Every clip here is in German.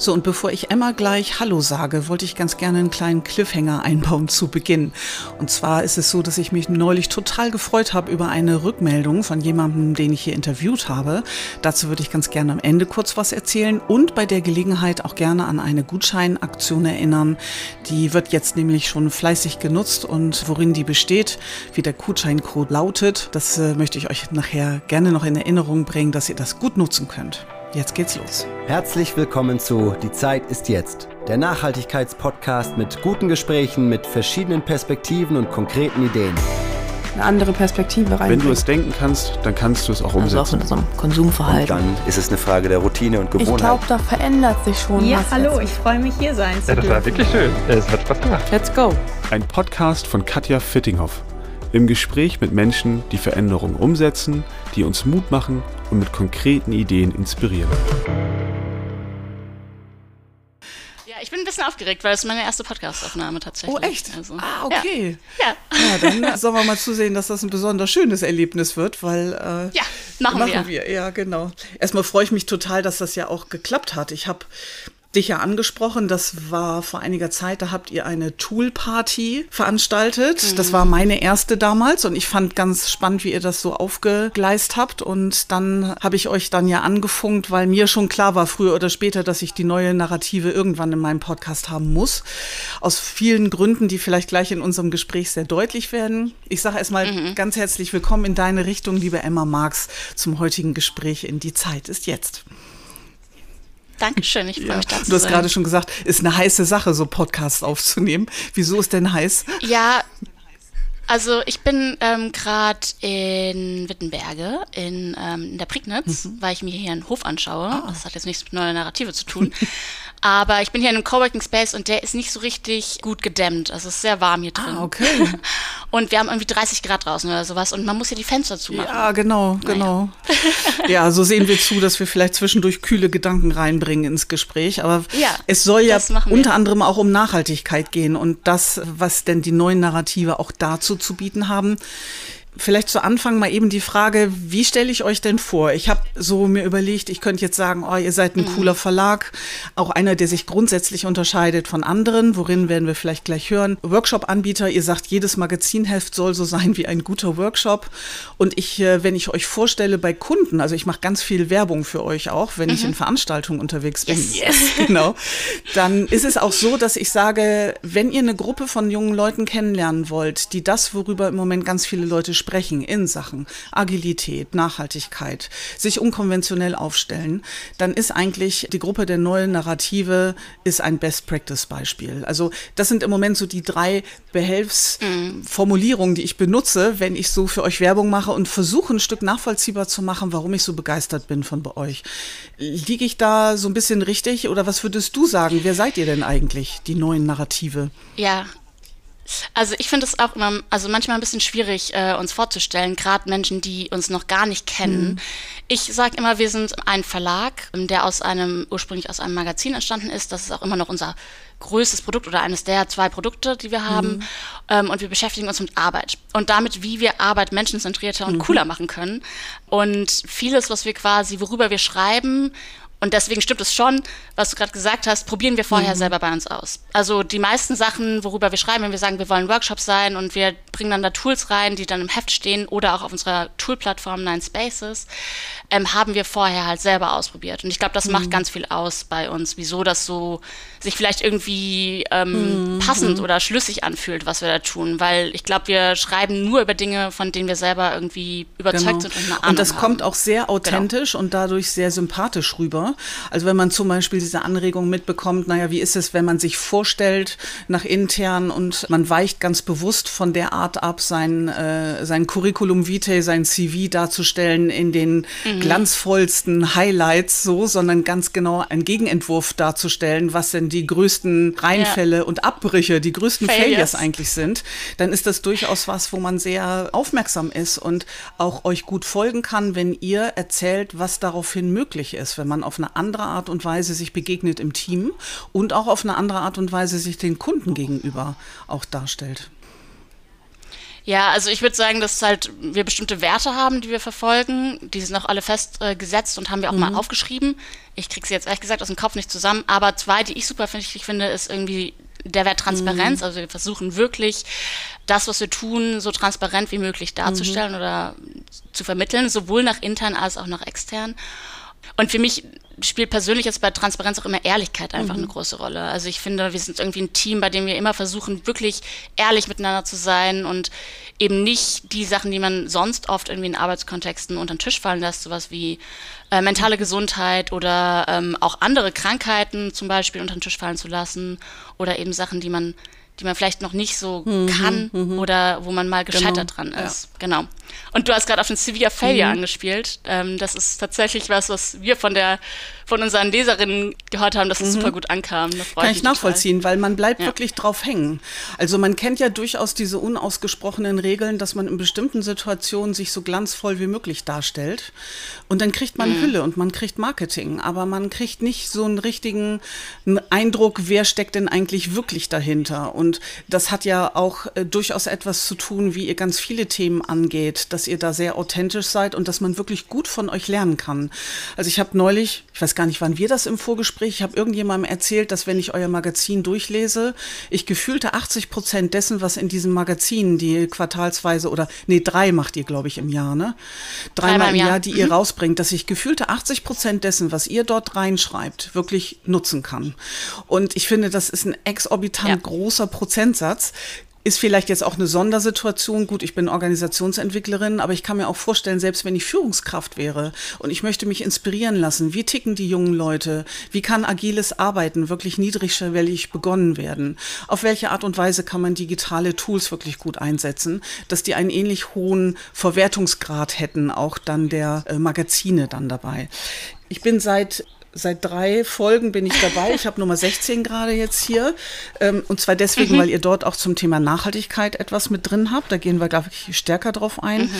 So, und bevor ich Emma gleich Hallo sage, wollte ich ganz gerne einen kleinen Cliffhanger einbauen zu Beginn. Und zwar ist es so, dass ich mich neulich total gefreut habe über eine Rückmeldung von jemandem, den ich hier interviewt habe. Dazu würde ich ganz gerne am Ende kurz was erzählen und bei der Gelegenheit auch gerne an eine Gutscheinaktion erinnern. Die wird jetzt nämlich schon fleißig genutzt und worin die besteht, wie der Gutscheincode lautet, das äh, möchte ich euch nachher gerne noch in Erinnerung bringen, dass ihr das gut nutzen könnt. Jetzt geht's los. Herzlich willkommen zu Die Zeit ist jetzt, der Nachhaltigkeitspodcast mit guten Gesprächen, mit verschiedenen Perspektiven und konkreten Ideen. Eine andere Perspektive rein. Wenn du es denken kannst, dann kannst du es auch umsetzen. Also auch mit unserem Konsumverhalten. Und dann ist es eine Frage der Routine und Gewohnheit. Ich glaube, da verändert sich schon ja, was. hallo, jetzt. ich freue mich hier sein zu Ja, das war wirklich schön. Es hat Spaß gemacht. Let's go. Ein Podcast von Katja Fittinghoff. Im Gespräch mit Menschen, die Veränderungen umsetzen, die uns Mut machen und mit konkreten Ideen inspirieren. Ja, ich bin ein bisschen aufgeregt, weil es meine erste Podcast-Aufnahme tatsächlich. Oh, echt? Also, ah, okay. Ja. Ja, dann sollen wir mal zusehen, dass das ein besonders schönes Erlebnis wird, weil. Äh, Ja, machen wir. wir. Ja, genau. Erstmal freue ich mich total, dass das ja auch geklappt hat. Ich habe dich ja angesprochen, das war vor einiger Zeit, da habt ihr eine Tool-Party veranstaltet. Das war meine erste damals und ich fand ganz spannend, wie ihr das so aufgegleist habt. Und dann habe ich euch dann ja angefunkt, weil mir schon klar war, früher oder später, dass ich die neue Narrative irgendwann in meinem Podcast haben muss. Aus vielen Gründen, die vielleicht gleich in unserem Gespräch sehr deutlich werden. Ich sage erstmal ganz herzlich willkommen in deine Richtung, liebe Emma Marx, zum heutigen Gespräch in Die Zeit ist jetzt. Dankeschön, ich freue Ja. mich da zu Du hast sein. gerade schon gesagt, ist eine heiße Sache, so Podcasts aufzunehmen. Wieso ist denn heiß? Ja, also ich bin ähm, gerade in Wittenberge, in, ähm, in der Prignitz, Mhm. weil ich mir hier einen Hof anschaue. Ah. Das hat jetzt nichts mit neuer Narrative zu tun. Aber ich bin hier in einem Coworking Space und der ist nicht so richtig gut gedämmt. Also es ist sehr warm hier drin. Ah, okay. Und wir haben irgendwie 30 Grad draußen oder sowas und man muss hier die Fenster zumachen. Ja, genau, genau. Ja, so sehen wir zu, dass wir vielleicht zwischendurch kühle Gedanken reinbringen ins Gespräch. Aber Ja, es soll ja unter anderem auch um Nachhaltigkeit gehen und das, was denn die neuen Narrative auch dazu zu bieten haben. Vielleicht zu Anfang mal eben die Frage, wie stelle ich euch denn vor? Ich habe so mir überlegt, ich könnte jetzt sagen, oh, ihr seid ein Mhm. cooler Verlag, auch einer, der sich grundsätzlich unterscheidet von anderen, worin werden wir vielleicht gleich hören. Workshop-Anbieter, ihr sagt, jedes Magazinheft soll so sein wie ein guter Workshop. Und ich, äh, wenn ich euch vorstelle bei Kunden, also ich mache ganz viel Werbung für euch auch, wenn ich in Veranstaltungen unterwegs bin. Mhm. Yes. genau. Dann ist es auch so, dass ich sage, wenn ihr eine Gruppe von jungen Leuten kennenlernen wollt, die das, worüber im Moment ganz viele Leute sprechen, in Sachen Agilität, Nachhaltigkeit, sich unkonventionell aufstellen, dann ist eigentlich die Gruppe der neuen Narrative ist ein Best-Practice-Beispiel. Also das sind im Moment so die drei Behelfsformulierungen, die ich benutze, wenn ich so für euch Werbung mache und versuche ein Stück nachvollziehbar zu machen, warum ich so begeistert bin von bei euch. Liege ich da so ein bisschen richtig oder was würdest du sagen? Wer seid ihr denn eigentlich, die neuen Narrative? Ja. Also ich finde es auch immer, also manchmal ein bisschen schwierig, äh, uns vorzustellen, gerade Menschen, die uns noch gar nicht kennen. Ich sage immer, wir sind ein Verlag, ähm, der aus einem, ursprünglich aus einem Magazin entstanden ist. Das ist auch immer noch unser größtes Produkt oder eines der zwei Produkte, die wir haben. Ähm, und wir beschäftigen uns mit Arbeit und damit, wie wir Arbeit menschenzentrierter und cooler machen können. Und vieles, was wir quasi, worüber wir schreiben, und deswegen stimmt es schon, was du gerade gesagt hast, probieren wir vorher selber bei uns aus. Also die meisten Sachen, worüber wir schreiben, wenn wir sagen, wir wollen Workshops sein und wir bringen dann da Tools rein, die dann im Heft stehen oder auch auf unserer Toolplattform Nine Spaces, ähm, haben wir vorher halt selber ausprobiert. Und ich glaube, das macht ganz viel aus bei uns, wieso das so sich vielleicht irgendwie ähm, passend oder schlüssig anfühlt, was wir da tun. Weil ich glaube, wir schreiben nur über Dinge, von denen wir selber irgendwie überzeugt sind und eine Ahnung Genau. Und das haben. kommt auch sehr authentisch und dadurch sehr sympathisch rüber. Also wenn man zum Beispiel diese Anregung mitbekommt, naja, wie ist es, wenn man sich vorstellt nach intern und man weicht ganz bewusst von der Art ab, sein, äh, sein Curriculum vitae, sein CV darzustellen in den glanzvollsten Highlights so, sondern ganz genau einen Gegenentwurf darzustellen, was denn die größten Reinfälle und Abbrüche, die größten Failures. Failures eigentlich sind, dann ist das durchaus was, wo man sehr aufmerksam ist und auch euch gut folgen kann, wenn ihr erzählt, was daraufhin möglich ist, wenn man auf eine andere Art und Weise sich begegnet im Team und auch auf eine andere Art und Weise sich den Kunden gegenüber auch darstellt. Ja, also ich würde sagen, dass halt wir bestimmte Werte haben, die wir verfolgen. Die sind auch alle festgesetzt äh, und haben wir auch mhm. mal aufgeschrieben. Ich kriege sie jetzt ehrlich gesagt aus dem Kopf nicht zusammen, aber zwei, die ich super wichtig finde, ist irgendwie der Wert Transparenz. Mhm. Also wir versuchen wirklich, das, was wir tun, so transparent wie möglich darzustellen mhm. oder zu vermitteln, sowohl nach intern als auch nach extern. Und für mich spielt persönlich jetzt bei Transparenz auch immer Ehrlichkeit einfach mhm. eine große Rolle. Also ich finde, wir sind irgendwie ein Team, bei dem wir immer versuchen, wirklich ehrlich miteinander zu sein und eben nicht die Sachen, die man sonst oft irgendwie in Arbeitskontexten unter den Tisch fallen lässt, sowas wie äh, mentale Gesundheit oder ähm, auch andere Krankheiten zum Beispiel unter den Tisch fallen zu lassen oder eben Sachen, die man die man vielleicht noch nicht so mhm, kann mhm. oder wo man mal gescheitert genau, dran ist. Ja. Genau. Und du hast gerade auf den Severe Failure mhm. angespielt. Ähm, das ist tatsächlich was, was wir von der von unseren Leserinnen gehört haben, dass es mhm. super gut ankam. Kann ich nachvollziehen, total. weil man bleibt ja. wirklich drauf hängen. Also man kennt ja durchaus diese unausgesprochenen Regeln, dass man in bestimmten Situationen sich so glanzvoll wie möglich darstellt. Und dann kriegt man mhm. Hülle und man kriegt Marketing, aber man kriegt nicht so einen richtigen Eindruck, wer steckt denn eigentlich wirklich dahinter. Und das hat ja auch äh, durchaus etwas zu tun, wie ihr ganz viele Themen angeht, dass ihr da sehr authentisch seid und dass man wirklich gut von euch lernen kann. Also ich habe neulich, ich weiß gar nicht, wann wir das im Vorgespräch, ich habe irgendjemandem erzählt, dass wenn ich euer Magazin durchlese, ich gefühlte 80 Prozent dessen, was in diesem Magazin, die quartalsweise oder, nee, drei macht ihr, glaube ich, im Jahr, ne? Dreimal im Jahr, Jahr die mhm. ihr rausbringt, dass ich gefühlte 80 Prozent dessen, was ihr dort reinschreibt, wirklich nutzen kann. Und ich finde, das ist ein exorbitant ja. großer Prozentsatz. Ist vielleicht jetzt auch eine Sondersituation. Gut, ich bin Organisationsentwicklerin, aber ich kann mir auch vorstellen, selbst wenn ich Führungskraft wäre und ich möchte mich inspirieren lassen, wie ticken die jungen Leute? Wie kann agiles Arbeiten wirklich niedrigschwellig begonnen werden? Auf welche Art und Weise kann man digitale Tools wirklich gut einsetzen, dass die einen ähnlich hohen Verwertungsgrad hätten, auch dann der äh, Magazine dann dabei? Ich bin seit seit drei Folgen bin ich dabei. Ich habe Nummer 16 gerade jetzt hier. Ähm, und zwar deswegen, mhm. weil ihr dort auch zum Thema Nachhaltigkeit etwas mit drin habt. Da gehen wir, glaube ich, stärker drauf ein. Mhm.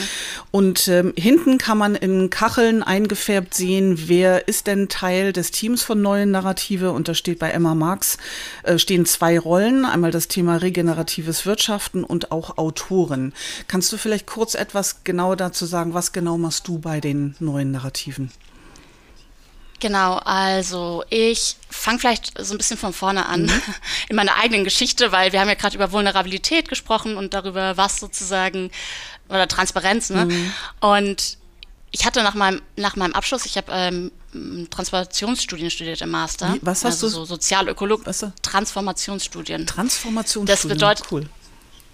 Und ähm, hinten kann man in Kacheln eingefärbt sehen, wer ist denn Teil des Teams von Neuen Narrative. Und da steht bei Emma Marx, äh, stehen zwei Rollen. Einmal das Thema regeneratives Wirtschaften und auch Autoren. Kannst du vielleicht kurz etwas genauer dazu sagen, was genau machst du bei den neuen Narrativen? Genau, also ich fange vielleicht so ein bisschen von vorne an mhm. in meiner eigenen Geschichte, weil wir haben ja gerade über Vulnerabilität gesprochen und darüber, was sozusagen, oder Transparenz, ne? Mhm. Und ich hatte nach meinem, nach meinem Abschluss, ich habe ähm, Transformationsstudien studiert im Master. Wie, was hast also du? So Sozialökolog. Transformationsstudien. Transformationsstudien. Das bedeutet, cool.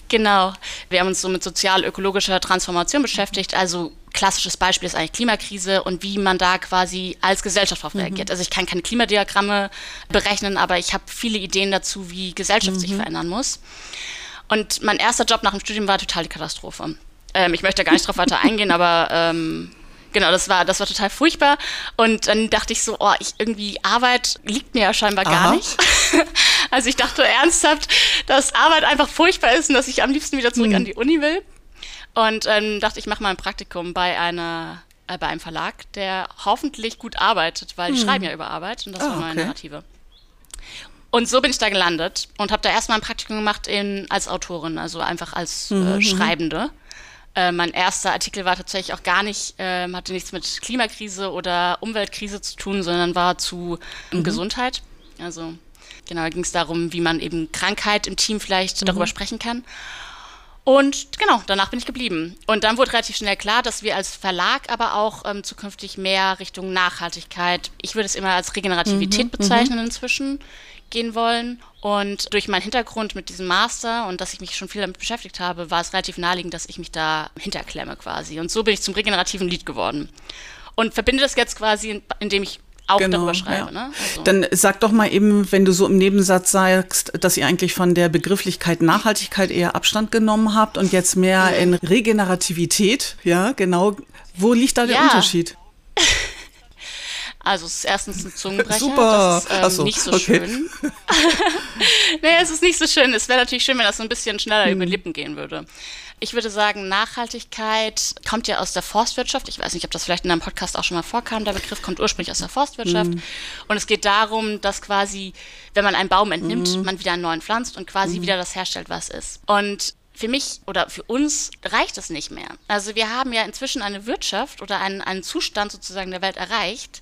Genau. Wir haben uns so mit sozial-ökologischer Transformation beschäftigt. Also klassisches Beispiel ist eigentlich Klimakrise und wie man da quasi als Gesellschaft darauf mhm. reagiert. Also ich kann keine Klimadiagramme berechnen, aber ich habe viele Ideen dazu, wie Gesellschaft mhm. sich verändern muss. Und mein erster Job nach dem Studium war total die Katastrophe. Ähm, ich möchte gar nicht darauf weiter eingehen, aber ähm, genau, das war, das war total furchtbar. Und dann dachte ich so, oh, ich irgendwie Arbeit liegt mir ja scheinbar Aha. gar nicht. also ich dachte ernsthaft, dass Arbeit einfach furchtbar ist und dass ich am liebsten wieder zurück mhm. an die Uni will. Und ähm, dachte, ich mache mal ein Praktikum bei einer äh, bei einem Verlag, der hoffentlich gut arbeitet, weil die hm. schreiben ja über Arbeit und das oh, war meine Narrative. Und so bin ich da gelandet und habe da erstmal ein Praktikum gemacht in, als Autorin, also einfach als äh, mhm. äh, Schreibende. Äh, mein erster Artikel war tatsächlich auch gar nicht, äh, hatte nichts mit Klimakrise oder Umweltkrise zu tun, sondern war zu mhm. Gesundheit. Also genau, ging es darum, wie man eben Krankheit im Team vielleicht mhm. darüber sprechen kann. Und genau, danach bin ich geblieben. Und dann wurde relativ schnell klar, dass wir als Verlag aber auch ähm, zukünftig mehr Richtung Nachhaltigkeit, ich würde es immer als Regenerativität mhm, bezeichnen mhm. inzwischen, gehen wollen. Und durch meinen Hintergrund mit diesem Master und dass ich mich schon viel damit beschäftigt habe, war es relativ naheliegend, dass ich mich da hinterklemme quasi. Und so bin ich zum regenerativen Lied geworden. Und verbinde das jetzt quasi, indem ich auch genau, darüber schreibe. Ja. Ne? Also. Dann sag doch mal eben, wenn du so im Nebensatz sagst, dass ihr eigentlich von der Begrifflichkeit Nachhaltigkeit eher Abstand genommen habt und jetzt mehr in Regenerativität, ja, genau. Wo liegt da der ja. Unterschied? Also es ist erstens ein Zungenbrecher. Super. Das ist ähm, so, nicht so okay. schön. nee, es ist nicht so schön. Es wäre natürlich schön, wenn das so ein bisschen schneller hm. über die Lippen gehen würde. Ich würde sagen, Nachhaltigkeit kommt ja aus der Forstwirtschaft. Ich weiß nicht, ob das vielleicht in einem Podcast auch schon mal vorkam. Der Begriff kommt ursprünglich aus der Forstwirtschaft. Mhm. Und es geht darum, dass quasi, wenn man einen Baum entnimmt, mhm. man wieder einen neuen pflanzt und quasi mhm. wieder das herstellt, was ist. Und für mich oder für uns reicht es nicht mehr. Also wir haben ja inzwischen eine Wirtschaft oder einen, einen Zustand sozusagen der Welt erreicht,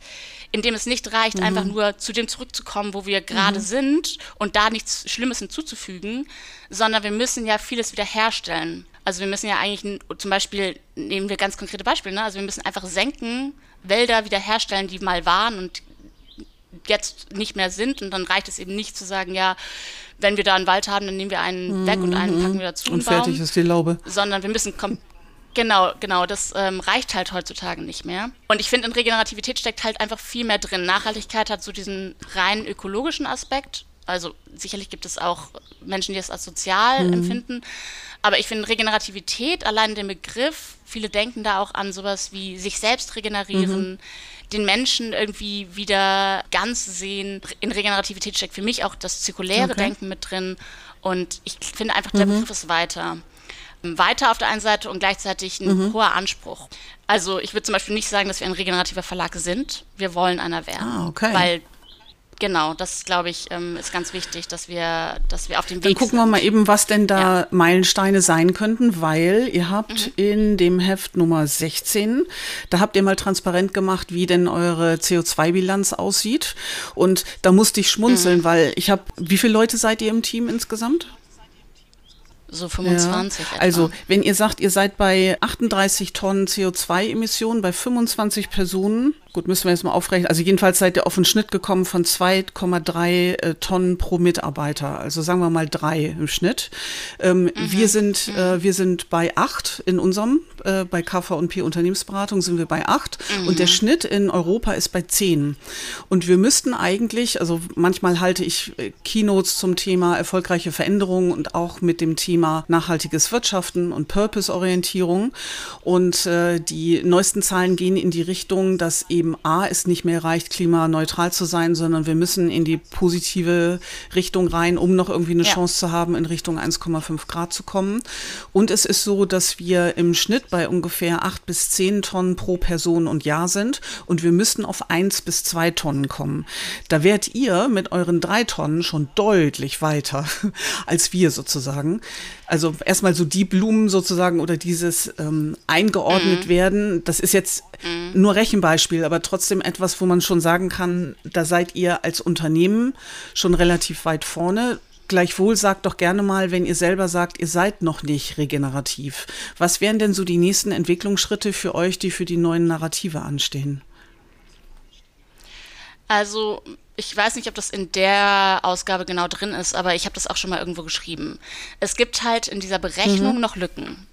in dem es nicht reicht, mhm. einfach nur zu dem zurückzukommen, wo wir gerade mhm. sind und da nichts Schlimmes hinzuzufügen, sondern wir müssen ja vieles wiederherstellen. Also wir müssen ja eigentlich zum Beispiel, nehmen wir ganz konkrete Beispiele, ne? also wir müssen einfach senken, Wälder wiederherstellen, die mal waren und jetzt nicht mehr sind. Und dann reicht es eben nicht zu sagen, ja, wenn wir da einen Wald haben, dann nehmen wir einen weg und einen packen wir dazu. Und fertig Baum, ist die Laube. Sondern wir müssen Genau, genau, das ähm, reicht halt heutzutage nicht mehr. Und ich finde, in Regenerativität steckt halt einfach viel mehr drin. Nachhaltigkeit hat so diesen rein ökologischen Aspekt. Also sicherlich gibt es auch Menschen, die es als sozial mhm. empfinden. Aber ich finde Regenerativität, allein den Begriff, viele denken da auch an sowas wie sich selbst regenerieren, mhm den Menschen irgendwie wieder ganz sehen. In Regenerativität steckt für mich auch das zirkuläre okay. Denken mit drin. Und ich finde einfach, der mhm. Begriff ist weiter. Weiter auf der einen Seite und gleichzeitig ein mhm. hoher Anspruch. Also ich würde zum Beispiel nicht sagen, dass wir ein regenerativer Verlag sind. Wir wollen einer werden. Ah, okay. Weil Genau, das glaube ich ähm, ist ganz wichtig, dass wir, dass wir auf dem Weg Dann gucken sind. wir mal eben, was denn da ja. Meilensteine sein könnten, weil ihr habt mhm. in dem Heft Nummer 16, da habt ihr mal transparent gemacht, wie denn eure CO2-Bilanz aussieht. Und da musste ich schmunzeln, mhm. weil ich habe, wie viele Leute seid ihr im Team insgesamt? So 25 ja. Also, wenn ihr sagt, ihr seid bei 38 Tonnen CO2-Emissionen bei 25 Personen, gut, müssen wir jetzt mal aufrechnen. Also jedenfalls seid ihr auf einen Schnitt gekommen von 2,3 äh, Tonnen pro Mitarbeiter. Also sagen wir mal drei im Schnitt. Ähm, mhm. Wir sind, mhm. äh, wir sind bei acht in unserem, äh, bei KVP Unternehmensberatung sind wir bei acht. Mhm. Und der Schnitt in Europa ist bei zehn. Und wir müssten eigentlich, also manchmal halte ich äh, Keynotes zum Thema erfolgreiche Veränderungen und auch mit dem Thema nachhaltiges Wirtschaften und Purpose-Orientierung. Und äh, die neuesten Zahlen gehen in die Richtung, dass eben eben A, es nicht mehr reicht, klimaneutral zu sein, sondern wir müssen in die positive Richtung rein, um noch irgendwie eine ja. Chance zu haben, in Richtung 1,5 Grad zu kommen. Und es ist so, dass wir im Schnitt bei ungefähr 8 bis 10 Tonnen pro Person und Jahr sind und wir müssten auf 1 bis 2 Tonnen kommen. Da wärt ihr mit euren 3 Tonnen schon deutlich weiter als wir sozusagen. Also erstmal so die Blumen sozusagen oder dieses ähm, eingeordnet mhm. werden, das ist jetzt mhm. nur Rechenbeispiel, aber trotzdem etwas, wo man schon sagen kann, da seid ihr als Unternehmen schon relativ weit vorne. Gleichwohl sagt doch gerne mal, wenn ihr selber sagt, ihr seid noch nicht regenerativ. Was wären denn so die nächsten Entwicklungsschritte für euch, die für die neuen Narrative anstehen? Also ich weiß nicht, ob das in der Ausgabe genau drin ist, aber ich habe das auch schon mal irgendwo geschrieben. Es gibt halt in dieser Berechnung mhm. noch Lücken.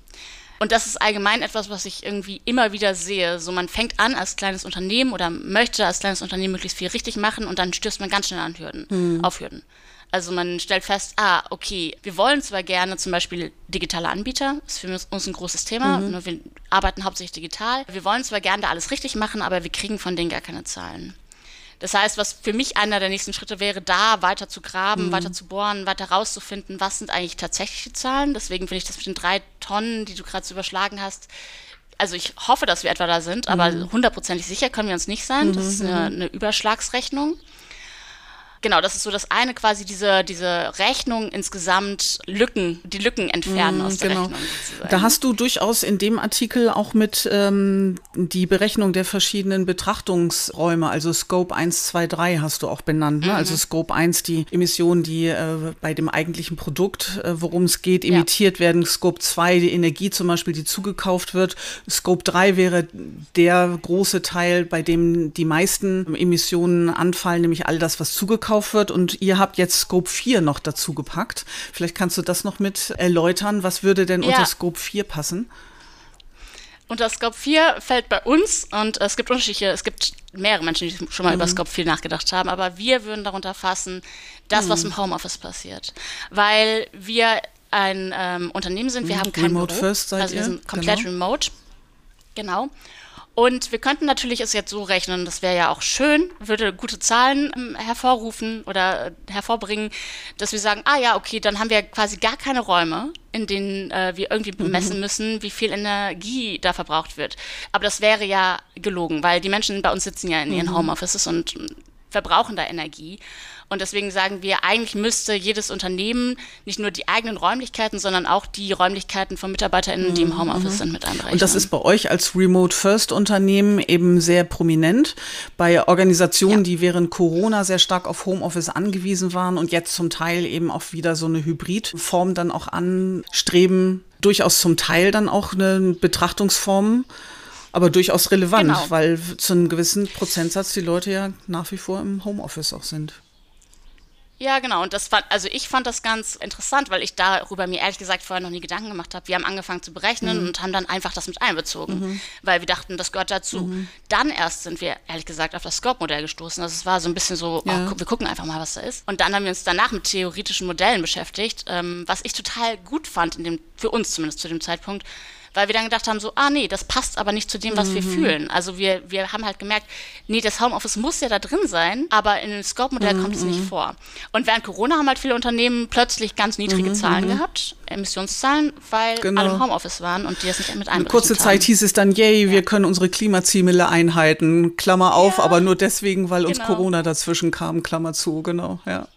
Und das ist allgemein etwas, was ich irgendwie immer wieder sehe. So, man fängt an als kleines Unternehmen oder möchte als kleines Unternehmen möglichst viel richtig machen und dann stößt man ganz schnell an Hürden, mhm. auf Hürden. Also man stellt fest, ah, okay, wir wollen zwar gerne zum Beispiel digitale Anbieter, das ist für uns ein großes Thema, mhm. wir arbeiten hauptsächlich digital. Wir wollen zwar gerne da alles richtig machen, aber wir kriegen von denen gar keine Zahlen. Das heißt, was für mich einer der nächsten Schritte wäre, da weiter zu graben, mhm. weiter zu bohren, weiter rauszufinden, was sind eigentlich tatsächliche Zahlen. Deswegen finde ich das mit den drei Tonnen, die du gerade so überschlagen hast, also ich hoffe, dass wir etwa da sind, aber mhm. hundertprozentig sicher können wir uns nicht sein. Das ist eine, mhm. eine Überschlagsrechnung. Genau, das ist so das eine, quasi diese, diese Rechnung insgesamt Lücken, die Lücken entfernen mm, aus der genau. Rechnung. Sozusagen. Da hast du durchaus in dem Artikel auch mit ähm, die Berechnung der verschiedenen Betrachtungsräume, also Scope 1, 2, 3 hast du auch benannt. Ne? Mhm. Also Scope 1 die Emissionen, die äh, bei dem eigentlichen Produkt, äh, worum es geht, emittiert ja. werden. Scope 2 die Energie zum Beispiel, die zugekauft wird. Scope 3 wäre der große Teil, bei dem die meisten Emissionen anfallen, nämlich all das, was zugekauft verkauft wird und ihr habt jetzt Scope 4 noch dazu gepackt. Vielleicht kannst du das noch mit erläutern. Was würde denn ja. unter Scope 4 passen? Unter Scope 4 fällt bei uns, und es gibt unterschiedliche, es gibt mehrere Menschen, die schon mal mhm. über Scope 4 nachgedacht haben, aber wir würden darunter fassen, das, mhm. was im Homeoffice passiert. Weil wir ein ähm, Unternehmen sind, wir mhm. haben kein Remote Büro, also wir sind komplett genau. remote. Genau. Und wir könnten natürlich es jetzt so rechnen, das wäre ja auch schön, würde gute Zahlen ähm, hervorrufen oder äh, hervorbringen, dass wir sagen, ah ja, okay, dann haben wir quasi gar keine Räume, in denen äh, wir irgendwie bemessen mhm. müssen, wie viel Energie da verbraucht wird. Aber das wäre ja gelogen, weil die Menschen bei uns sitzen ja in ihren mhm. Homeoffices und verbrauchen da Energie. Und deswegen sagen wir, eigentlich müsste jedes Unternehmen nicht nur die eigenen Räumlichkeiten, sondern auch die Räumlichkeiten von MitarbeiterInnen, die im Homeoffice sind, mit einberechnen. Und das ist bei euch als Remote-First-Unternehmen eben sehr prominent. Bei Organisationen, Ja. die während Corona sehr stark auf Homeoffice angewiesen waren und jetzt zum Teil eben auch wieder so eine Hybridform dann auch anstreben, durchaus zum Teil dann auch eine Betrachtungsform, aber durchaus relevant, Genau. weil zu einem gewissen Prozentsatz die Leute ja nach wie vor im Homeoffice auch sind. Ja, genau. Und das fand, also ich fand das ganz interessant, weil ich darüber mir ehrlich gesagt vorher noch nie Gedanken gemacht habe. Wir haben angefangen zu berechnen und haben dann einfach das mit einbezogen, weil wir dachten, das gehört dazu. Dann erst sind wir ehrlich gesagt auf das Scope-Modell gestoßen. Also es war so ein bisschen so, Ja. oh, wir gucken einfach mal, was da ist. Und dann haben wir uns danach mit theoretischen Modellen beschäftigt, ähm, was ich total gut fand, in dem, für uns zumindest zu dem Zeitpunkt. Weil wir dann gedacht haben, so, ah nee, das passt aber nicht zu dem, was wir fühlen. Also wir, wir haben halt gemerkt, nee, das Homeoffice muss ja da drin sein, aber in dem Scope-Modell kommt es nicht vor. Und während Corona haben halt viele Unternehmen plötzlich ganz niedrige Zahlen gehabt, Emissionszahlen, weil Genau. alle im Homeoffice waren und die das nicht mit einberechnet kurze haben. Zeit hieß es dann, yay, wir können unsere Klimaziele einhalten, Klammer auf, Ja, aber nur deswegen, weil uns genau. Corona dazwischen kam, Klammer zu, genau, ja.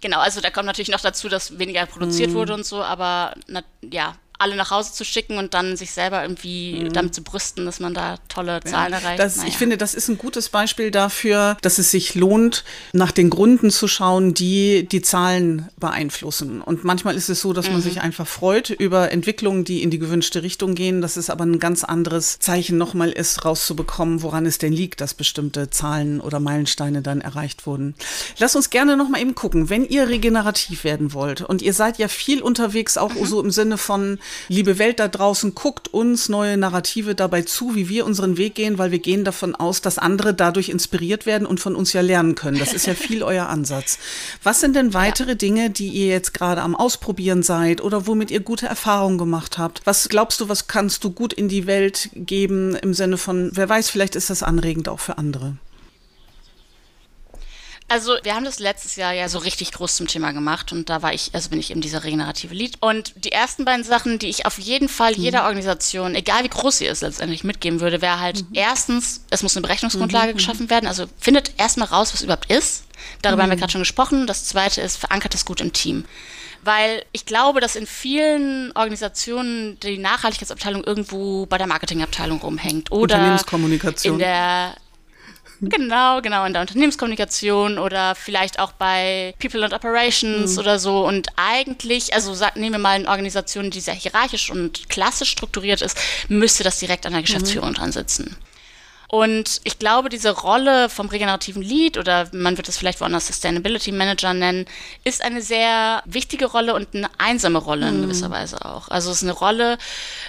Genau, also da kommt natürlich noch dazu, dass weniger Mhm. produziert wurde und so, aber na, ja, alle nach Hause zu schicken und dann sich selber irgendwie damit zu brüsten, dass man da tolle Zahlen erreicht. Mhm. Das, naja. Ich finde, das ist ein gutes Beispiel dafür, dass es sich lohnt, nach den Gründen zu schauen, die die Zahlen beeinflussen. Und manchmal ist es so, dass Mhm. man sich einfach freut über Entwicklungen, die in die gewünschte Richtung gehen. Das ist aber ein ganz anderes Zeichen nochmal ist, rauszubekommen, woran es denn liegt, dass bestimmte Zahlen oder Meilensteine dann erreicht wurden. Lass uns gerne nochmal eben gucken, wenn ihr regenerativ werden wollt und ihr seid ja viel unterwegs, auch Mhm. so im Sinne von, liebe Welt da draußen, guckt uns neue Narrative dabei zu, wie wir unseren Weg gehen, weil wir gehen davon aus, dass andere dadurch inspiriert werden und von uns ja lernen können. Das ist ja viel euer Ansatz. Was sind denn weitere Dinge, die ihr jetzt gerade am Ausprobieren seid oder womit ihr gute Erfahrungen gemacht habt? Was glaubst du, was kannst du gut in die Welt geben im Sinne von, wer weiß, vielleicht ist das anregend auch für andere? Also wir haben das letztes Jahr ja so richtig groß zum Thema gemacht und da war ich, also bin ich eben dieser regenerative Lead. Und die ersten beiden Sachen, die ich auf jeden Fall jeder Organisation, egal wie groß sie ist, letztendlich mitgeben würde, wäre halt erstens, es muss eine Berechnungsgrundlage geschaffen werden. Also findet erstmal raus, was überhaupt ist. Darüber haben wir gerade schon gesprochen. Das zweite ist, verankert es gut im Team. Weil ich glaube, dass in vielen Organisationen die Nachhaltigkeitsabteilung irgendwo bei der Marketingabteilung rumhängt oder Unternehmenskommunikation. in der Genau, genau, in der Unternehmenskommunikation oder vielleicht auch bei People and Operations oder so. Und eigentlich, also nehmen wir mal eine Organisation, die sehr hierarchisch und klassisch strukturiert ist, müsste das direkt an der Geschäftsführung dran sitzen. Und ich glaube, diese Rolle vom regenerativen Lead oder man wird es vielleicht woanders Sustainability Manager nennen, ist eine sehr wichtige Rolle und eine einsame Rolle in gewisser Weise auch. Also es ist eine Rolle,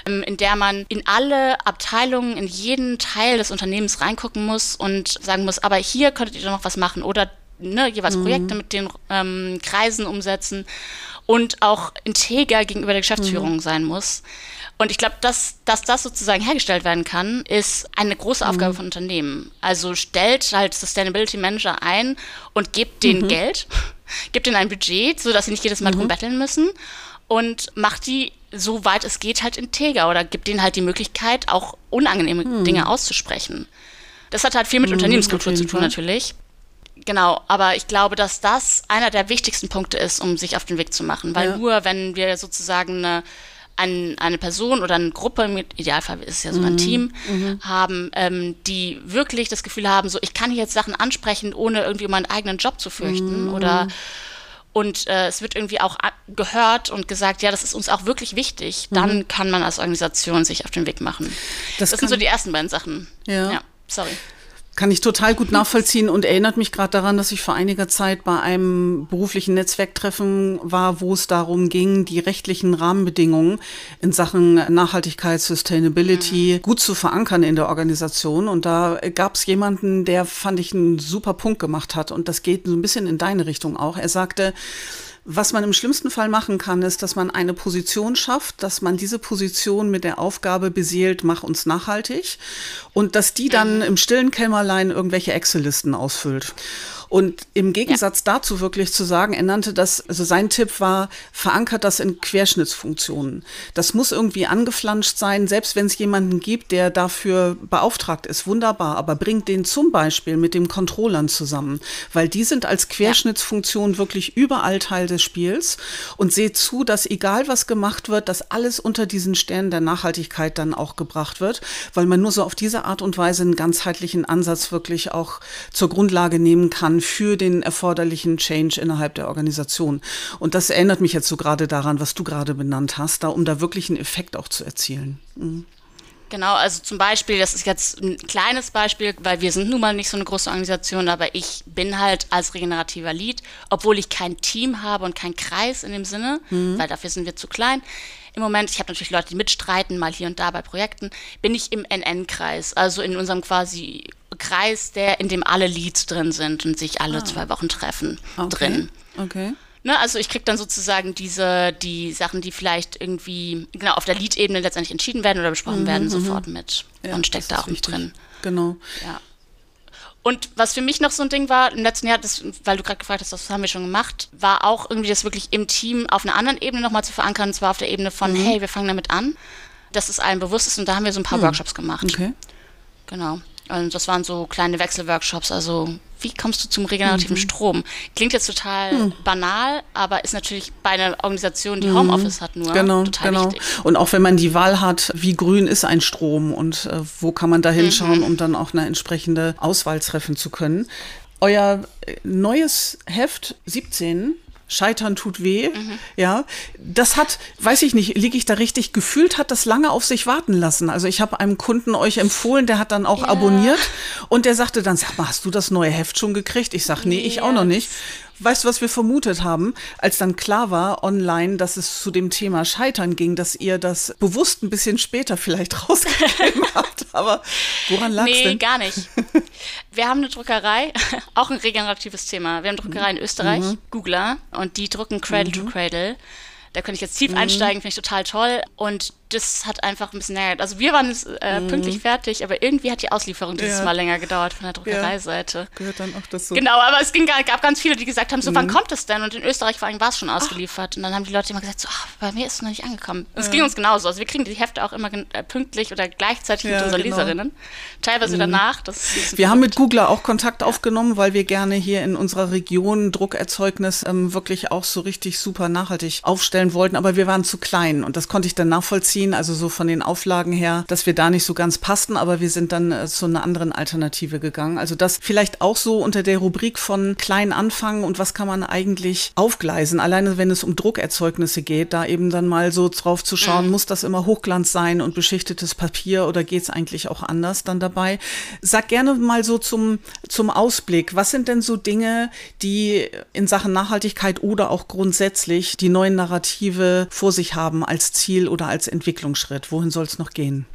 ähm, in der man in alle Abteilungen, in jeden Teil des Unternehmens reingucken muss und sagen muss, aber hier könntet ihr doch noch was machen oder ne, jeweils Projekte mit den ähm, Kreisen umsetzen und auch integer gegenüber der Geschäftsführung sein muss. Und ich glaube, dass, dass das sozusagen hergestellt werden kann, ist eine große Aufgabe von Unternehmen. Also stellt halt Sustainability Manager ein und gebt denen Geld, gebt ihnen ein Budget, sodass sie nicht jedes Mal drum betteln müssen und macht die, soweit es geht, halt integer oder gibt denen halt die Möglichkeit, auch unangenehme Dinge auszusprechen. Das hat halt viel mit Unternehmenskultur auf zu tun, natürlich. Genau, aber ich glaube, dass das einer der wichtigsten Punkte ist, um sich auf den Weg zu machen. Weil Ja. nur, wenn wir sozusagen eine, ein, eine Person oder eine Gruppe, im Idealfall ist es ja so ein Team, haben, ähm, die wirklich das Gefühl haben, so ich kann hier jetzt Sachen ansprechen, ohne irgendwie um meinen eigenen Job zu fürchten oder und äh, es wird irgendwie auch gehört und gesagt, ja, das ist uns auch wirklich wichtig, dann kann man als Organisation sich auf den Weg machen. Das Das, sind so die ersten beiden Sachen. Ja. ja sorry. Kann ich total gut nachvollziehen und erinnert mich gerade daran, dass ich vor einiger Zeit bei einem beruflichen Netzwerktreffen war, wo es darum ging, die rechtlichen Rahmenbedingungen in Sachen Nachhaltigkeit, Sustainability gut zu verankern in der Organisation. Und da gab es jemanden, der fand ich einen super Punkt gemacht hat. Und das geht so ein bisschen in deine Richtung auch. Er sagte, was man im schlimmsten Fall machen kann, ist, dass man eine Position schafft, dass man diese Position mit der Aufgabe beseelt, mach uns nachhaltig und dass die dann im stillen Kämmerlein irgendwelche Excel-Listen ausfüllt. Und im Gegensatz ja. dazu wirklich zu sagen, er nannte das, also sein Tipp war, verankert das in Querschnittsfunktionen. Das muss irgendwie angeflanscht sein, selbst wenn es jemanden gibt, der dafür beauftragt ist, wunderbar, aber bringt den zum Beispiel mit dem Controllern zusammen, weil die sind als Querschnittsfunktion wirklich überall Teil des Spiels. Und seht zu, dass egal was gemacht wird, dass alles unter diesen Sternen der Nachhaltigkeit dann auch gebracht wird, weil man nur so auf diese Art und Weise einen ganzheitlichen Ansatz wirklich auch zur Grundlage nehmen kann für den erforderlichen Change innerhalb der Organisation. Und das erinnert mich jetzt so gerade daran, was du gerade benannt hast, da um da wirklich einen Effekt auch zu erzielen. Mhm. Genau, also zum Beispiel, das ist jetzt ein kleines Beispiel, weil wir sind nun mal nicht so eine große Organisation, aber ich bin halt als regenerativer Lead, obwohl ich kein Team habe und keinen Kreis in dem Sinne, mhm. weil dafür sind wir zu klein. Im Moment, ich habe natürlich Leute, die mitstreiten, mal hier und da bei Projekten, bin ich im NN-Kreis, also in unserem quasi Kreis, der in dem alle Leads drin sind und sich alle ah. zwei Wochen treffen okay. drin. Okay. Ne, also ich kriege dann sozusagen diese, die Sachen, die vielleicht irgendwie genau auf der Lead-Ebene letztendlich entschieden werden oder besprochen mhm, werden, mhm. sofort mit ja, und steckt da auch mit drin. Genau. Ja. Und was für mich noch so ein Ding war, im letzten Jahr, das, weil du gerade gefragt hast, das haben wir schon gemacht, war auch irgendwie das wirklich im Team auf einer anderen Ebene nochmal zu verankern, und zwar auf der Ebene von, mhm. hey, wir fangen damit an, dass es allen bewusst ist und da haben wir so ein paar mhm. Workshops gemacht. Okay. Genau. Und das waren so kleine Wechselworkshops, also wie kommst du zum regenerativen mhm. Strom? Klingt jetzt total mhm. banal, aber ist natürlich bei einer Organisation, die mhm. Homeoffice hat, nur genau, total genau. wichtig. Und auch wenn man die Wahl hat, wie grün ist ein Strom und äh, wo kann man da hinschauen, mhm. um dann auch eine entsprechende Auswahl treffen zu können. Euer äh, neues Heft 17 Scheitern tut weh. Mhm. Ja, das hat, weiß ich nicht, liege ich da richtig gefühlt, hat das lange auf sich warten lassen. Also ich habe einem Kunden euch empfohlen, der hat dann auch ja. abonniert und der sagte dann, sag mal, hast du das neue Heft schon gekriegt? Ich sag, nee, ich ja. auch noch nicht. Weißt du, was wir vermutet haben, als dann klar war online, dass es zu dem Thema Scheitern ging, dass ihr das bewusst ein bisschen später vielleicht rausgegeben habt. Aber woran lag es nee, denn? gar nicht. Wir haben eine Druckerei, auch ein regeneratives Thema. Wir haben eine Druckerei in Österreich, mhm. Googler, und die drucken Cradle mhm. to Cradle. Da könnte ich jetzt tief mhm. einsteigen, finde ich total toll. Und das hat einfach ein bisschen länger. Also wir waren äh, mhm. pünktlich fertig, aber irgendwie hat die Auslieferung dieses ja. Mal länger gedauert von der Druckereiseite. Ja. Gehört dann auch das so. Genau, aber es ging, gab ganz viele, die gesagt haben, so mhm. wann kommt es denn? Und in Österreich vor allem war es schon ausgeliefert. Ach. Und dann haben die Leute immer gesagt, so, ach, bei mir ist es noch nicht angekommen. Und es ja. ging uns genauso. Also wir kriegen die Hefte auch immer äh, pünktlich oder gleichzeitig mit unseren genau. Leserinnen. Teilweise mhm. danach. wir haben mit Googler auch Kontakt aufgenommen, weil wir gerne hier in unserer Region Druckerzeugnis ähm, wirklich auch so richtig super nachhaltig aufstellen wollten. Aber wir waren zu klein und das konnte ich dann nachvollziehen. Also so von den Auflagen her, dass wir da nicht so ganz passten, aber wir sind dann äh, zu einer anderen Alternative gegangen. Also das vielleicht auch so unter der Rubrik von klein anfangen und was kann man eigentlich aufgleisen. Alleine wenn es um Druckerzeugnisse geht, da eben dann mal so drauf zu schauen, mhm. muss das immer Hochglanz sein und beschichtetes Papier oder geht es eigentlich auch anders dann dabei? Sag gerne mal so zum, zum Ausblick, was sind denn so Dinge, die in Sachen Nachhaltigkeit oder auch grundsätzlich die neuen Narrative vor sich haben als Ziel oder als Entwicklungsschritt? Wohin soll es noch gehen?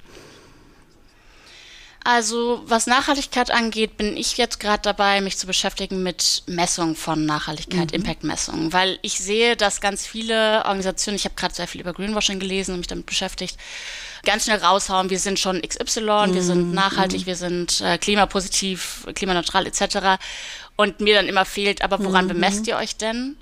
Also was Nachhaltigkeit angeht, bin ich jetzt gerade dabei, mich zu beschäftigen mit Messung von Nachhaltigkeit, mhm. Impact-Messung, weil ich sehe, dass ganz viele Organisationen, ich habe gerade sehr viel über Greenwashing gelesen und mich damit beschäftigt, ganz schnell raushauen, wir sind schon XY, mhm. wir sind mhm. nachhaltig, mhm. wir sind äh, klimapositiv, klimaneutral etc. Und mir dann immer fehlt, aber woran mhm. bemesst ihr euch denn?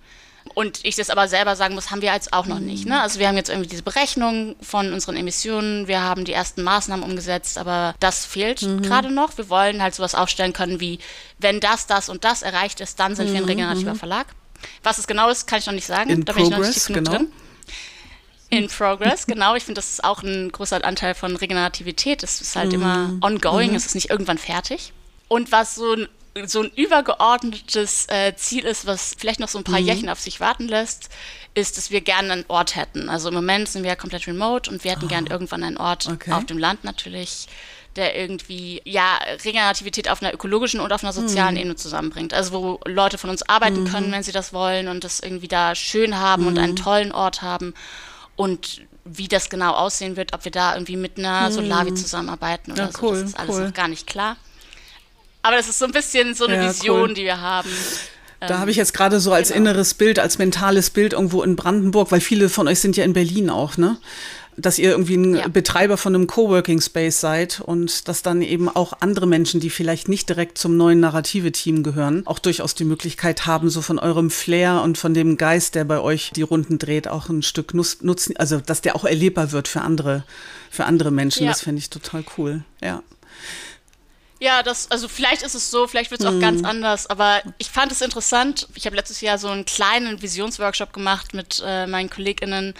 Und ich das aber selber sagen muss, haben wir jetzt auch noch nicht. Ne? Also wir haben jetzt irgendwie diese Berechnung von unseren Emissionen, wir haben die ersten Maßnahmen umgesetzt, aber das fehlt mhm. gerade noch. Wir wollen halt sowas aufstellen können wie, wenn das, das und das erreicht ist, dann sind mhm. wir ein mhm, regenerativer. Verlag. Was es genau ist, kann ich noch nicht sagen. In da progress, bin ich noch nicht genug genau. drin. In Progress, genau. Ich finde, das ist auch ein großer Anteil von Regenerativität. Es ist halt immer mhm. ongoing, mhm. es ist nicht irgendwann fertig. Und was so ein so ein übergeordnetes äh, Ziel ist, was vielleicht noch so ein paar mhm. Jährchen auf sich warten lässt, ist, dass wir gerne einen Ort hätten. Also im Moment sind wir ja komplett remote und wir hätten oh. gerne irgendwann einen Ort okay. auf dem Land natürlich, der irgendwie ja Regenerativität auf einer ökologischen und auf einer sozialen mhm. Ebene zusammenbringt. Also wo Leute von uns arbeiten mhm. können, wenn sie das wollen und das irgendwie da schön haben und einen mhm. tollen Ort haben. Und wie das genau aussehen wird, ob wir da irgendwie mit einer mhm. Solavi zusammenarbeiten oder ja, so, cool, das ist alles cool. noch gar nicht klar. Aber das ist so ein bisschen so eine ja, Vision, cool. die wir haben. Da habe ich jetzt gerade so als genau. inneres Bild, als mentales Bild irgendwo in Brandenburg, weil viele von euch sind ja in Berlin auch, ne? dass ihr irgendwie ein Ja. Betreiber von einem Coworking Space seid und dass dann eben auch andere Menschen, die vielleicht nicht direkt zum neuen Narrative-Team gehören, auch durchaus die Möglichkeit haben, so von eurem Flair und von dem Geist, der bei euch die Runden dreht, auch ein Stück nutzen, also dass der auch erlebbar wird für andere, für andere Menschen. Ja. Das finde ich total cool. Ja. Ja, das, also vielleicht ist es so, vielleicht wird es auch ganz anders, aber ich fand es interessant. Ich habe letztes Jahr so einen kleinen Visionsworkshop gemacht mit äh, meinen KollegInnen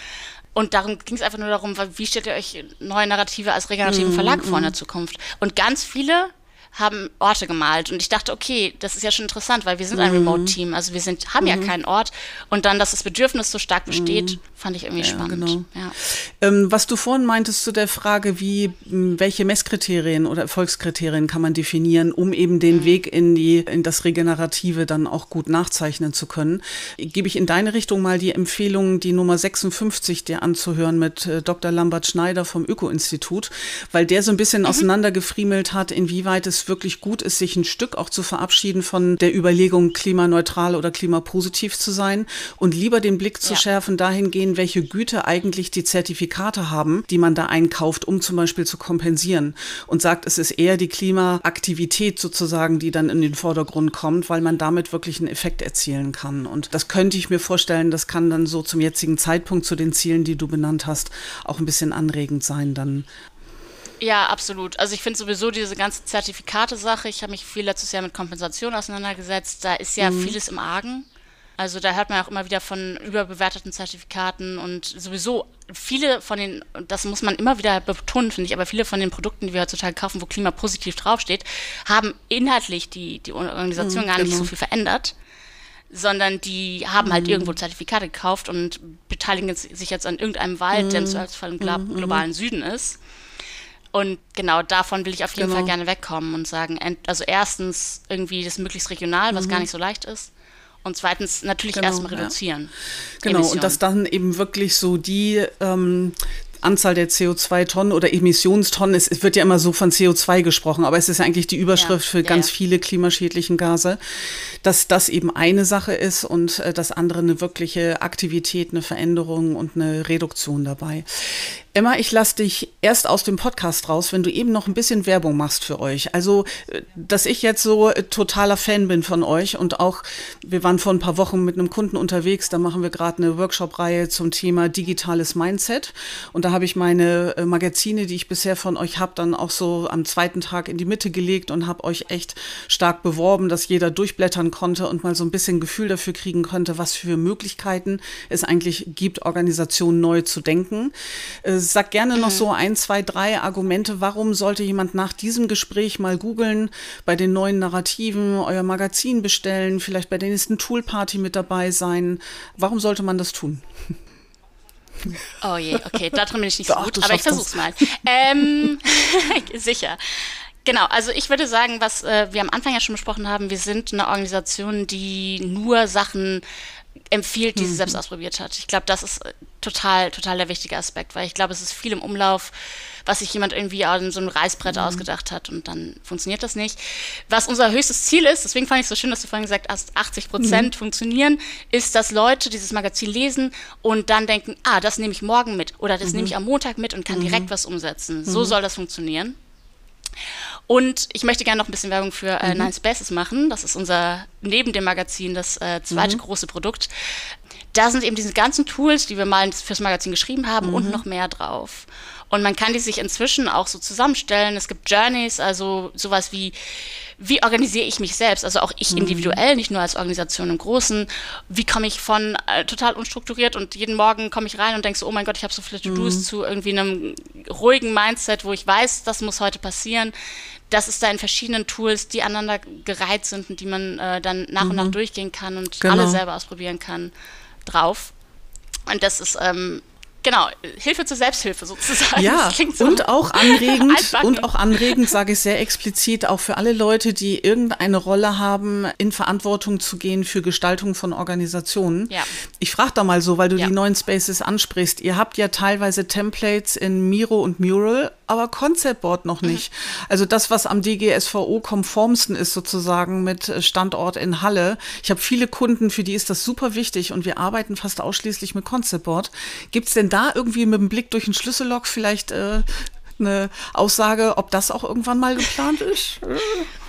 und darum ging es einfach nur darum, wie stellt ihr euch neue Narrative als regenerativen Verlag vor in der Zukunft? Und ganz viele haben Orte gemalt und ich dachte, okay, das ist ja schon interessant, weil wir sind ein Remote-Team, also wir sind, haben ja keinen Ort und dann, dass das Bedürfnis so stark besteht, fand ich irgendwie spannend. genau. Ja. Ähm, was du vorhin meintest zu der Frage, wie, welche Messkriterien oder Erfolgskriterien kann man definieren, um eben den Weg in die, in das Regenerative dann auch gut nachzeichnen zu können, gebe ich in deine Richtung mal die Empfehlung, die Nummer 56 dir anzuhören mit äh, Dr. Lambert Schneider vom Öko-Institut, weil der so ein bisschen auseinandergefriemelt hat, inwieweit es wirklich gut ist, sich ein Stück auch zu verabschieden von der Überlegung, klimaneutral oder klimapositiv zu sein und lieber den Blick zu Ja. schärfen dahingehend, welche Güte eigentlich die Zertifikate haben, die man da einkauft, um zum Beispiel zu kompensieren. Und sagt, es ist eher die Klimaaktivität sozusagen, die dann in den Vordergrund kommt, weil man damit wirklich einen Effekt erzielen kann. Und das könnte ich mir vorstellen, das kann dann so zum jetzigen Zeitpunkt zu den Zielen, die du benannt hast, auch ein bisschen anregend sein dann. Ja, absolut. Also ich finde sowieso diese ganze Zertifikate-Sache, ich habe mich viel letztes Jahr mit Kompensation auseinandergesetzt, da ist ja vieles im Argen. Also da hört man auch immer wieder von überbewerteten Zertifikaten und sowieso viele von den, das muss man immer wieder betonen, finde ich, aber viele von den Produkten, die wir heutzutage kaufen, wo klimapositiv draufsteht, haben inhaltlich die, die Organisation gar nicht so viel verändert sondern die haben halt irgendwo Zertifikate gekauft und beteiligen sich jetzt an irgendeinem Wald, der im Zweifelsfall im glo globalen Süden ist. Und genau davon will ich auf jeden Genau. Fall gerne wegkommen und sagen, also erstens irgendwie das möglichst regional, was gar nicht so leicht ist. Und zweitens natürlich Genau, erstmal ja. reduzieren. Genau, Emissionen. und dass dann eben wirklich so die ähm, Anzahl der CO2-Tonnen oder Emissionstonnen, es, es wird ja immer so von CO2 gesprochen, aber es ist ja eigentlich die Überschrift Ja, für ja, ganz ja. viele klimaschädlichen Gase, dass das eben eine Sache ist und äh, das andere eine wirkliche Aktivität, eine Veränderung und eine Reduktion dabei. Emma, ich lasse dich erst aus dem Podcast raus, wenn du eben noch ein bisschen Werbung machst für euch. Also, äh, dass ich jetzt so äh, totaler Fan bin von euch und auch, wir waren vor ein paar Wochen mit einem Kunden unterwegs, da machen wir gerade eine Workshop-Reihe zum Thema digitales Mindset. Und da habe ich meine äh, Magazine, die ich bisher von euch habe, dann auch so am zweiten Tag in die Mitte gelegt und habe euch echt stark beworben, dass jeder durchblättern konnte und mal so ein bisschen Gefühl dafür kriegen konnte, was für Möglichkeiten es eigentlich gibt, Organisationen neu zu denken. Äh, Sag gerne noch so ein, zwei, drei Argumente. Warum sollte jemand nach diesem Gespräch mal googeln, bei den neuen Narrativen euer Magazin bestellen, vielleicht bei der nächsten Toolparty mit dabei sein? Warum sollte man das tun? Oh je, okay, da drin bin ich nicht so Doch, gut, aber ich versuch's mal. Ähm, sicher. Genau, also ich würde sagen, was äh, wir am Anfang ja schon besprochen haben, wir sind eine Organisation, die nur Sachen empfiehlt, die sie selbst ausprobiert hat. Ich glaube, das ist äh, total, total der wichtige Aspekt, weil ich glaube, es ist viel im Umlauf, was sich jemand irgendwie an so einem Reißbrett ausgedacht hat und dann funktioniert das nicht. Was unser höchstes Ziel ist, deswegen fand ich es so schön, dass du vorhin gesagt hast, 80 Prozent funktionieren, ist, dass Leute dieses Magazin lesen und dann denken, ah, das nehme ich morgen mit oder das nehme ich am Montag mit und kann direkt was umsetzen. So soll das funktionieren. Und ich möchte gerne noch ein bisschen Werbung für äh, Nine Spaces machen. Das ist unser, neben dem Magazin, das äh, zweite große Produkt. Da sind eben diese ganzen Tools, die wir mal fürs Magazin geschrieben haben und noch mehr drauf. Und man kann die sich inzwischen auch so zusammenstellen. Es gibt Journeys, also sowas wie, wie organisiere ich mich selbst, also auch ich individuell, nicht nur als Organisation im Großen. Wie komme ich von äh, total unstrukturiert und jeden Morgen komme ich rein und denke so, oh mein Gott, ich habe so viele To-Dos zu irgendwie einem ruhigen Mindset, wo ich weiß, das muss heute passieren. Das ist da in verschiedenen Tools, die aneinander gereiht sind und die man äh, dann nach und nach durchgehen kann und Genau. alle selber ausprobieren kann, drauf. Und das ist, ähm, genau, Hilfe zur Selbsthilfe sozusagen. Ja, so und auch anregend, und auch anregend, sage ich sehr explizit, auch für alle Leute, die irgendeine Rolle haben, in Verantwortung zu gehen für Gestaltung von Organisationen. Ja. Ich frage da mal so, weil du Ja. die neuen Spaces ansprichst. Ihr habt ja teilweise Templates in Miro und Mural aber Concept Board noch nicht. Also das, was am DGSVO konformsten ist sozusagen mit Standort in Halle. Ich habe viele Kunden, für die ist das super wichtig und wir arbeiten fast ausschließlich mit Concept Board. Gibt es denn da irgendwie mit dem Blick durch ein Schlüssellock vielleicht äh, eine Aussage, ob das auch irgendwann mal geplant ist?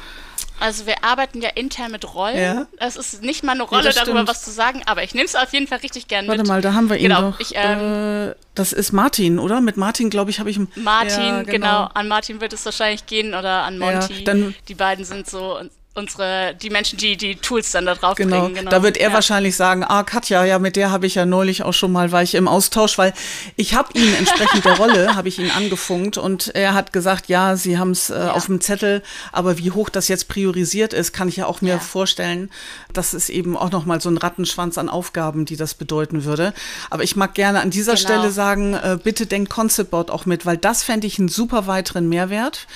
Also wir arbeiten ja intern mit Rollen. Ja. Es ist nicht mal eine Rolle, das darüber stimmt. was zu sagen, aber ich nehme es auf jeden Fall richtig gern Warte mit. mal, da haben wir ihn genau, doch. Ich, ähm, äh, das ist Martin, oder? Mit Martin, glaube ich, habe ich... Martin, Ja, genau. An Martin wird es wahrscheinlich gehen oder an Ja, Monty. dann- die beiden sind so un- unsere, die Menschen, die die Tools dann da drauf Genau. bringen. Genau. da wird er ja. wahrscheinlich sagen, ah, Katja, ja, mit der habe ich ja neulich auch schon mal, war ich im Austausch, weil ich habe ihn entsprechend der Rolle, habe ich ihn angefunkt und er hat gesagt, ja, sie haben es äh, auf dem Zettel, aber wie hoch das jetzt priorisiert ist, kann ich ja auch mir Ja. vorstellen, das ist eben auch nochmal so ein Rattenschwanz an Aufgaben, die das bedeuten würde. Aber ich mag gerne an dieser Genau. Stelle sagen, äh, bitte denkt Concept Board auch mit, weil das fände ich einen super weiteren Mehrwert,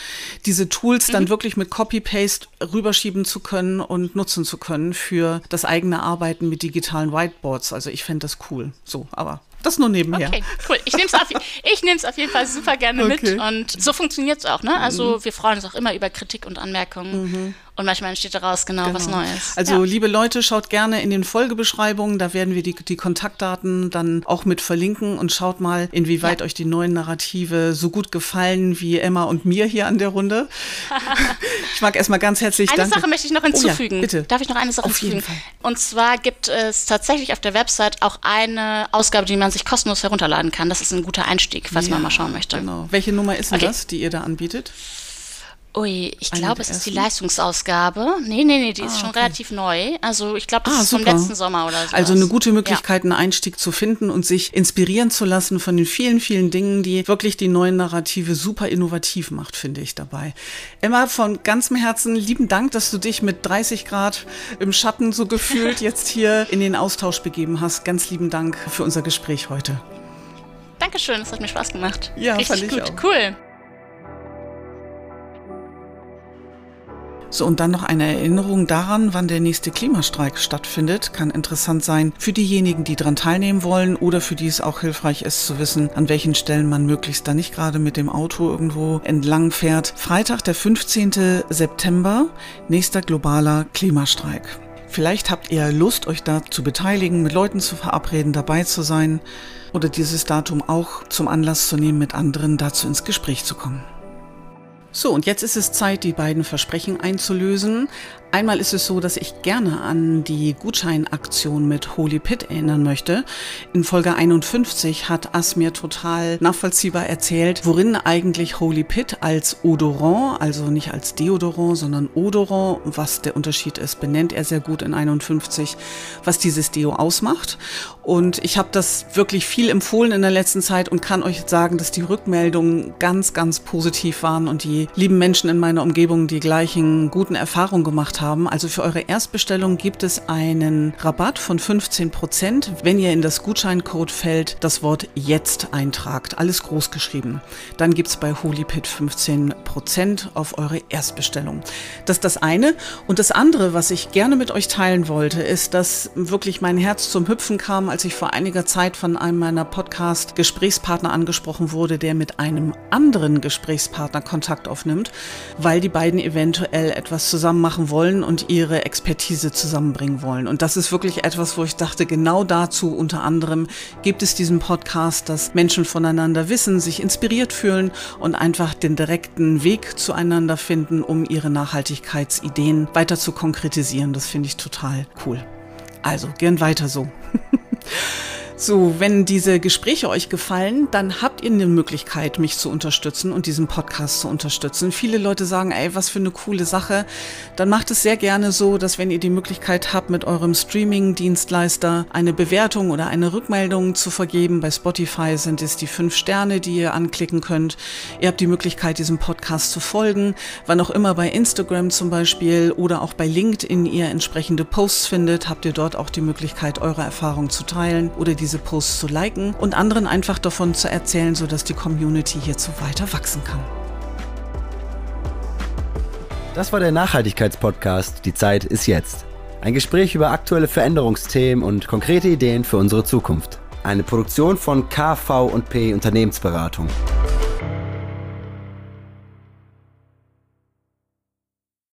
diese Tools dann wirklich mit Copy-Paste rüberschieben zu können und nutzen zu können für das eigene Arbeiten mit digitalen Whiteboards. Also ich fände das cool. So, aber das nur nebenher. Okay, cool. Ich nehme es auf, ich auf jeden Fall super gerne Okay. mit. Und so funktioniert es auch, ne? Also wir freuen uns auch immer über Kritik und Anmerkungen. Und manchmal entsteht daraus genau, was Neues. Also ja. liebe Leute, schaut gerne in den Folgebeschreibungen, da werden wir die, die Kontaktdaten dann auch mit verlinken und schaut mal, inwieweit euch die neuen Narrative so gut gefallen wie Emma und mir hier an der Runde. ich mag erstmal ganz herzlich Eine danke. Sache möchte ich noch Oh ja, hinzufügen. bitte. Darf ich noch eine Sache Auf jeden hinzufügen? Und zwar gibt es tatsächlich auf der Website auch eine Ausgabe, die man sich kostenlos herunterladen kann. Das ist ein guter Einstieg, falls man mal schauen möchte. Genau. Welche Nummer ist denn Okay. das, die ihr da anbietet? Ui, ich glaube, es ist die? Leistungsausgabe. Nee, nee, nee, die ist Ah, schon okay. relativ neu. Also ich glaube, das Ah, ist vom letzten Sommer oder so. Also eine gute Möglichkeit, einen Einstieg zu finden und sich inspirieren zu lassen von den vielen, vielen Dingen, die wirklich die neuen Narrative super innovativ macht, finde ich dabei. Emma, von ganzem Herzen lieben Dank, dass du dich mit 30 Grad im Schatten so gefühlt jetzt hier in den Austausch begeben hast. Ganz lieben Dank für unser Gespräch heute. Dankeschön, es hat mir Spaß gemacht. Ja, Richtig fand ich gut, auch. cool. So, und dann noch eine Erinnerung daran, wann der nächste Klimastreik stattfindet. Kann interessant sein für diejenigen, die daran teilnehmen wollen oder für die es auch hilfreich ist zu wissen, an welchen Stellen man möglichst da nicht gerade mit dem Auto irgendwo entlang fährt. Freitag, der 15. September, nächster globaler Klimastreik. Vielleicht habt ihr Lust, euch da zu beteiligen, mit Leuten zu verabreden, dabei zu sein oder dieses Datum auch zum Anlass zu nehmen, mit anderen dazu ins Gespräch zu kommen. So, und jetzt ist es Zeit, die beiden Versprechen einzulösen. Einmal ist es so, dass ich gerne an die Gutscheinaktion mit Holy Pit erinnern möchte. In Folge 51 hat Asmir total nachvollziehbar erzählt, worin eigentlich Holy Pit als Odorant, also nicht als Deodorant, sondern Odorant, was der Unterschied ist, benennt er sehr gut in 51, was dieses Deo ausmacht. Und ich habe das wirklich viel empfohlen in der letzten Zeit und kann euch sagen, dass die Rückmeldungen ganz, ganz positiv waren und die lieben Menschen in meiner Umgebung die gleichen guten Erfahrungen gemacht haben. Also für eure Erstbestellung gibt es einen Rabatt von 15 Prozent, wenn ihr in das Gutscheincodefeld das Wort jetzt eintragt. Alles groß geschrieben. Dann gibt's bei HolyPit 15 Prozent auf eure Erstbestellung. Das ist das eine. Und das andere, was ich gerne mit euch teilen wollte, ist, dass wirklich mein Herz zum Hüpfen kam, als ich vor einiger Zeit von einem meiner Podcast-Gesprächspartner angesprochen wurde, der mit einem anderen Gesprächspartner Kontakt aufnimmt, weil die beiden eventuell etwas zusammen machen wollen und ihre Expertise zusammenbringen wollen. Und das ist wirklich etwas, wo ich dachte, genau dazu unter anderem gibt es diesen Podcast, dass Menschen voneinander wissen, sich inspiriert fühlen und einfach den direkten Weg zueinander finden, um ihre Nachhaltigkeitsideen weiter zu konkretisieren. Das finde ich total cool. Also, gern weiter so. So, wenn diese Gespräche euch gefallen, dann habt ihr eine Möglichkeit, mich zu unterstützen und diesen Podcast zu unterstützen. Viele Leute sagen, ey, was für eine coole Sache. Dann macht es sehr gerne so, dass wenn ihr die Möglichkeit habt, mit eurem Streaming-Dienstleister eine Bewertung oder eine Rückmeldung zu vergeben. Bei Spotify sind es die fünf Sterne, die ihr anklicken könnt. Ihr habt die Möglichkeit, diesem Podcast zu folgen. Wann auch immer bei Instagram zum Beispiel oder auch bei LinkedIn ihr entsprechende Posts findet, habt ihr dort auch die Möglichkeit, eure Erfahrungen zu teilen oder diese Posts zu liken und anderen einfach davon zu erzählen, sodass die Community hierzu weiter wachsen kann. Das war der Nachhaltigkeitspodcast Die Zeit ist jetzt. Ein Gespräch über aktuelle Veränderungsthemen und konkrete Ideen für unsere Zukunft. Eine Produktion von KV&P Unternehmensberatung.